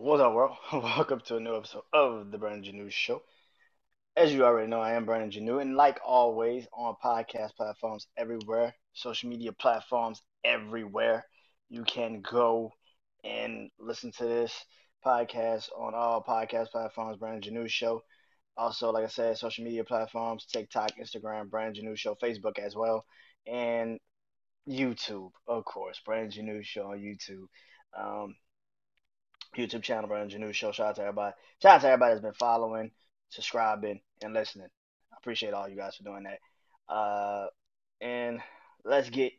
What's up, world? Welcome to a new episode of the Brandon Janeau Show. As you already know, I am Brandon Janeau, and like always, on podcast platforms everywhere, social media platforms everywhere, you can go and listen to this podcast on all podcast platforms, Brandon Janeau Show. Also, like I said, social media platforms, TikTok, Instagram, Brandon Janeau Show, Facebook as well, and YouTube, of course, Brandon Janeau Show on YouTube. Um, YouTube channel, Brandon Janeau Show. Shout out to everybody. Shout out to everybody that's been following, subscribing, and listening. I appreciate all you guys for doing that. Uh, and let's get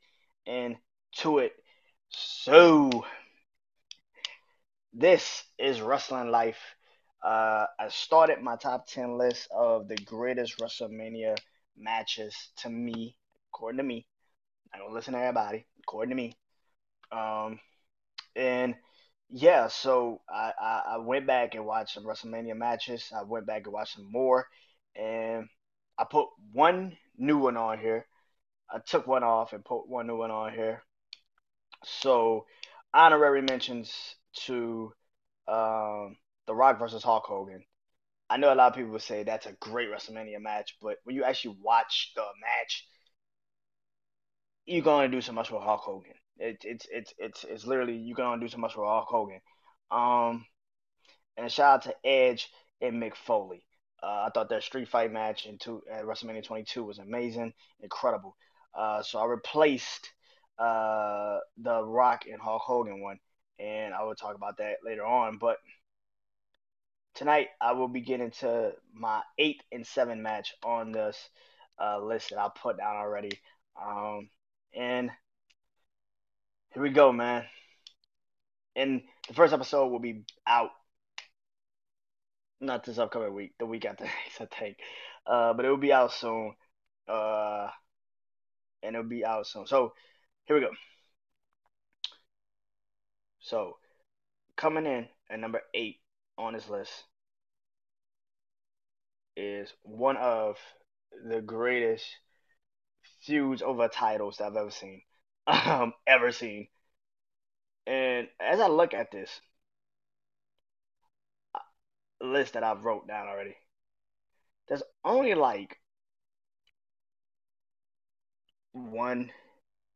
into it. So, this is Wrestling Life. Uh, I started my top 10 list of the greatest WrestleMania matches to me, according to me. I don't listen to everybody, according to me. Um, and yeah, so I, I, I went back and watched some WrestleMania matches. I went back and watched some more, and I put one new one on here. I took one off and put one new one on here. So, honorary mentions to um, The Rock versus Hulk Hogan. I know a lot of people would say that's a great WrestleMania match, but when you actually watch the match, you're going to do so much for Hulk Hogan. It, it's it's it's it's literally you can only do so much for Hulk Hogan. Um, and shout out to Edge and Mick Foley. Uh, I thought that street fight match in two, at WrestleMania 22 was amazing, incredible. Uh, so I replaced uh, the Rock and Hulk Hogan one, and I will talk about that later on. But tonight I will be getting to my eight and seven match on this uh, list that I put down already. Um, and here we go, man. And the first episode will be out not this upcoming week, the week after I think. Uh, but it will be out soon. Uh, and it'll be out soon. So here we go. So coming in at number eight on this list is one of the greatest feuds over titles that I've ever seen um, ever seen. And as I look at this uh, list that I've wrote down already, there's only like one.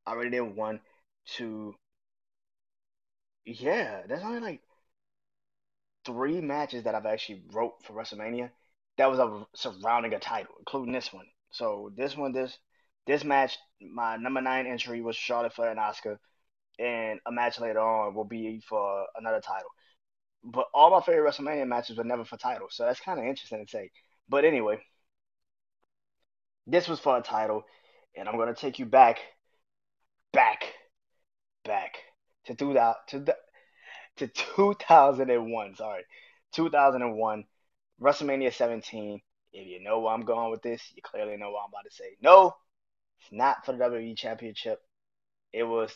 I already did one, two. Yeah, there's only like three matches that I've actually wrote for WrestleMania that was a, surrounding a title, including this one. So this one, this this match, my number nine entry was Charlotte Flair and Asuka, and a match later on will be for another title. But all my favorite WrestleMania matches were never for titles, so that's kind of interesting to say. But anyway, this was for a title, and I'm gonna take you back, back, back to two to the, to 2001. Sorry, 2001, WrestleMania 17. If you know where I'm going with this, you clearly know what I'm about to say. No, it's not for the WWE Championship. It was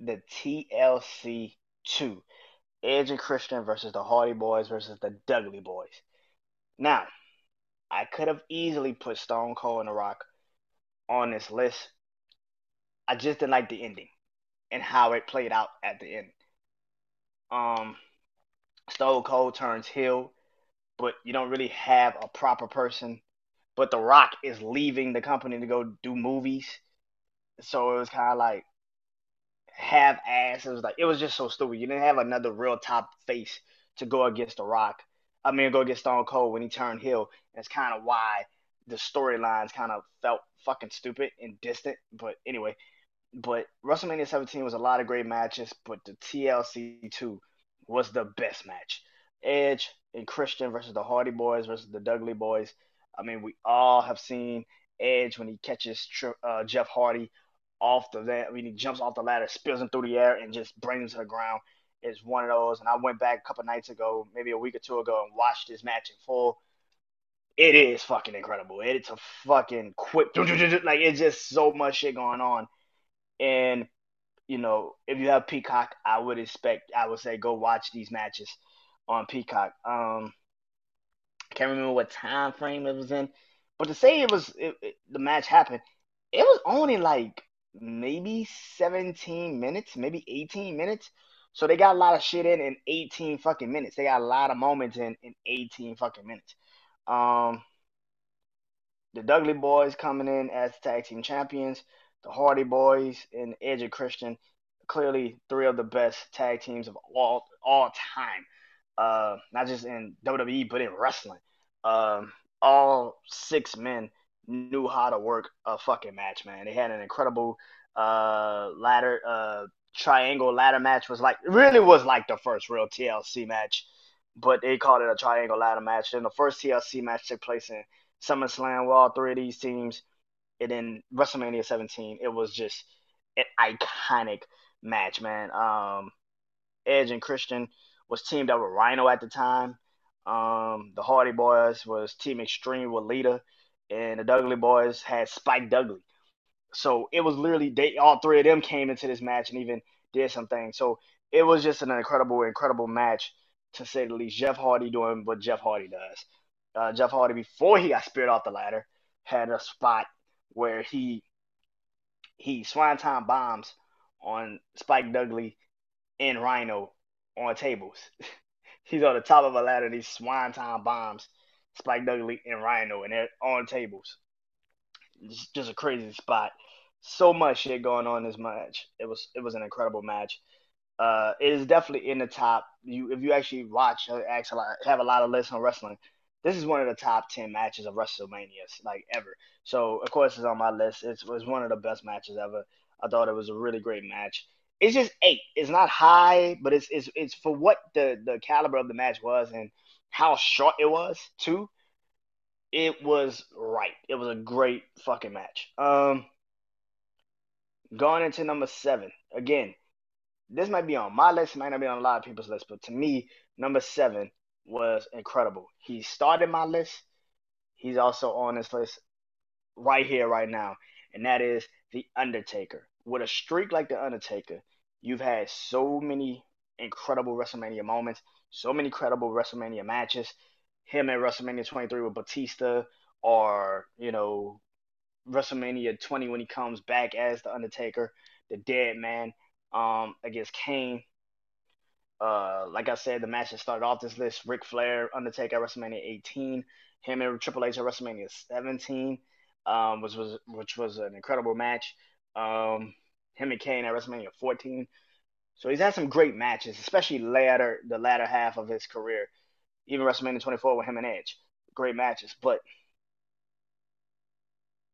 the TLC 2. Edge and Christian versus the Hardy Boys versus the Dudley Boys. Now, I could have easily put Stone Cold and The Rock on this list. I just didn't like the ending and how it played out at the end. Um, Stone Cold turns heel, but you don't really have a proper person but The Rock is leaving the company to go do movies. So it was kind of like half ass. It was like it was just so stupid. You didn't have another real top face to go against The Rock. I mean, go against Stone Cold when he turned heel. That's kind of why the storylines kind of felt fucking stupid and distant. But anyway, but WrestleMania 17 was a lot of great matches, but the TLC 2 was the best match. Edge and Christian versus the Hardy Boys versus the Dudley Boys. I mean, we all have seen Edge when he catches uh, Jeff Hardy off the ladder. I mean, he jumps off the ladder, spills him through the air, and just brings him to the ground. Is one of those. And I went back a couple nights ago, maybe a week or two ago, and watched this match in full. It is fucking incredible. It's a fucking quick, like it's just so much shit going on. And you know, if you have Peacock, I would expect, I would say, go watch these matches on Peacock. Um, can't remember what time frame it was in, but to say it was it, it, the match happened, it was only like maybe 17 minutes, maybe 18 minutes. So they got a lot of shit in in 18 fucking minutes. They got a lot of moments in in 18 fucking minutes. Um, the Dudley Boys coming in as tag team champions. The Hardy Boys and Edge and Christian, clearly three of the best tag teams of all all time. Uh, not just in WWE but in wrestling. Um, all six men knew how to work a fucking match, man. They had an incredible uh ladder uh triangle ladder match was like really was like the first real TLC match, but they called it a triangle ladder match. And the first TLC match took place in SummerSlam with all three of these teams. And then WrestleMania 17, it was just an iconic match, man. Um, Edge and Christian was teamed up with Rhino at the time. Um, the Hardy Boys was Team Extreme with Lita, and the Dudley Boys had Spike Dudley. So it was literally they all three of them came into this match and even did something. So it was just an incredible, incredible match to say the least. Jeff Hardy doing what Jeff Hardy does. Uh, Jeff Hardy before he got speared off the ladder had a spot where he he swanton bombs on Spike Dudley and Rhino on tables. He's on the top of a ladder These he time bombs Spike Dudley and Rhino and they're on tables. It's just a crazy spot. So much shit going on this match. It was it was an incredible match. Uh, it is definitely in the top. You if you actually watch, uh, actually have a lot of lists on wrestling. This is one of the top ten matches of WrestleManias like ever. So of course it's on my list. It's, it was one of the best matches ever. I thought it was a really great match. It's just eight. It's not high, but it's it's it's for what the the caliber of the match was and how short it was too it was right. It was a great fucking match. Um, going into number seven again. This might be on my list, might not be on a lot of people's list, but to me, number seven was incredible. He started my list. He's also on this list right here, right now, and that is the Undertaker. With a streak like the Undertaker, you've had so many incredible WrestleMania moments, so many credible WrestleMania matches him at WrestleMania 23 with Batista, or you know WrestleMania 20 when he comes back as the Undertaker, the Dead Man, um, against Kane. Uh, like I said, the match that started off this list: Ric Flair, Undertaker at WrestleMania 18, him and Triple H at WrestleMania 17, um, which was which was an incredible match. Um, him and Kane at WrestleMania 14. So he's had some great matches, especially later the latter half of his career even WrestleMania 24 with him and Edge. Great matches. But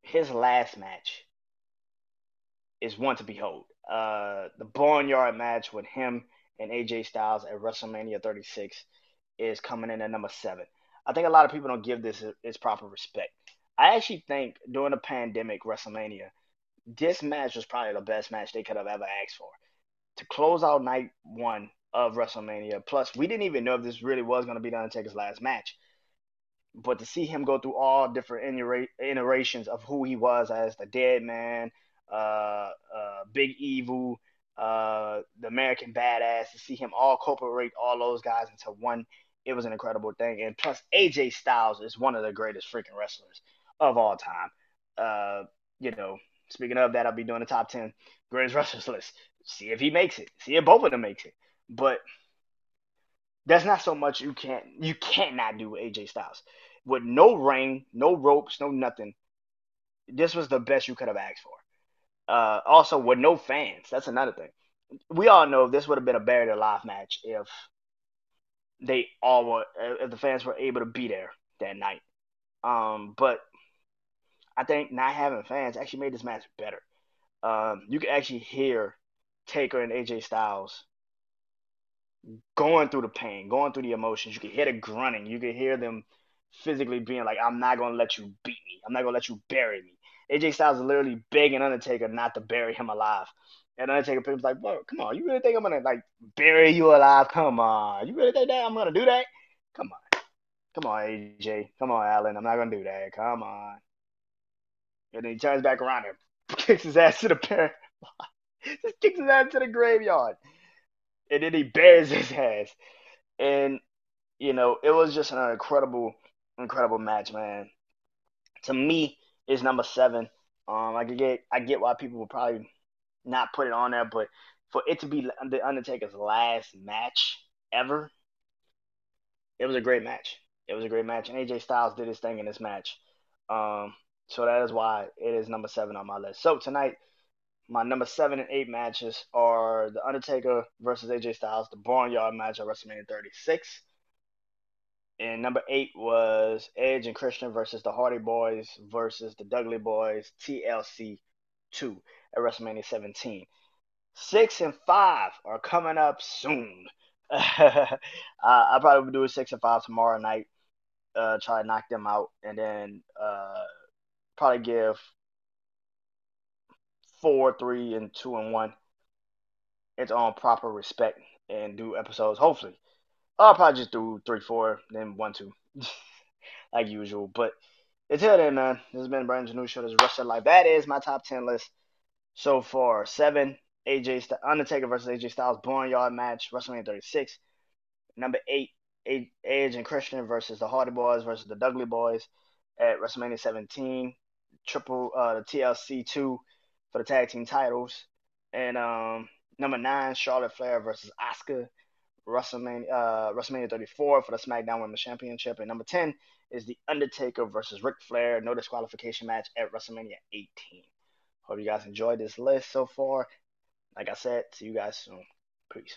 his last match is one to behold. Uh, the Boneyard match with him and AJ Styles at WrestleMania 36 is coming in at number seven. I think a lot of people don't give this its proper respect. I actually think during the pandemic WrestleMania, this match was probably the best match they could have ever asked for. To close out night one of WrestleMania. Plus, we didn't even know if this really was going to be the Undertaker's last match. But to see him go through all different iterations of who he was as the Dead Man, uh, uh, Big Evil, uh, the American Badass, to see him all incorporate all those guys into one, it was an incredible thing. And plus, AJ Styles is one of the greatest freaking wrestlers of all time. Uh, you know, speaking of that, I'll be doing the top 10 greatest wrestlers list. See if he makes it. See if both of them makes it. But that's not so much you can't you can't not do AJ Styles. With no ring, no ropes, no nothing. This was the best you could have asked for. Uh, also with no fans. That's another thing. We all know this would have been a buried alive match if they all were if the fans were able to be there that night. Um, but I think not having fans actually made this match better. Um, you can actually hear Taker and AJ Styles going through the pain, going through the emotions. You can hear the grunting. You can hear them physically being like, I'm not going to let you beat me. I'm not going to let you bury me. AJ Styles is literally begging Undertaker not to bury him alive. And Undertaker was like, bro, come on. You really think I'm going to, like, bury you alive? Come on. You really think that I'm going to do that? Come on. Come on, AJ. Come on, Allen. I'm not going to do that. Come on. And then he turns back around and kicks his ass to the parent. Just kicks his ass to the graveyard and then he bears his ass. And you know, it was just an incredible, incredible match, man. To me, it's number seven. Um, I get I get why people would probably not put it on there, but for it to be the Undertaker's last match ever, it was a great match. It was a great match, and AJ Styles did his thing in this match. Um, so that is why it is number seven on my list. So tonight, my number seven and eight matches are The Undertaker versus AJ Styles, the Boneyard match at WrestleMania 36. And number eight was Edge and Christian versus the Hardy Boys versus the Dudley Boys, TLC 2 at WrestleMania 17. Six and five are coming up soon. uh, I'll probably do a six and five tomorrow night. Uh, try to knock them out, and then uh, probably give four, three, and two and one its own proper respect and do episodes. Hopefully, I'll probably just do three, four, then one, two, like usual. But until then, man, this has been Brandon's new show. This is Wrestling Life. That is my top ten list so far. Seven, AJ St- Undertaker versus AJ Styles Boneyard match, WrestleMania 36. Number eight, Edge and Christian versus the Hardy Boys versus the Dudley Boys at WrestleMania 17. Triple uh, the TLC two for the tag team titles, and um, number nine Charlotte Flair versus Asuka. WrestleMania, uh, WrestleMania 34 for the SmackDown Women's Championship, and number 10 is the Undertaker versus Ric Flair no disqualification match at WrestleMania 18. Hope you guys enjoyed this list so far. Like I said, see you guys soon. Peace.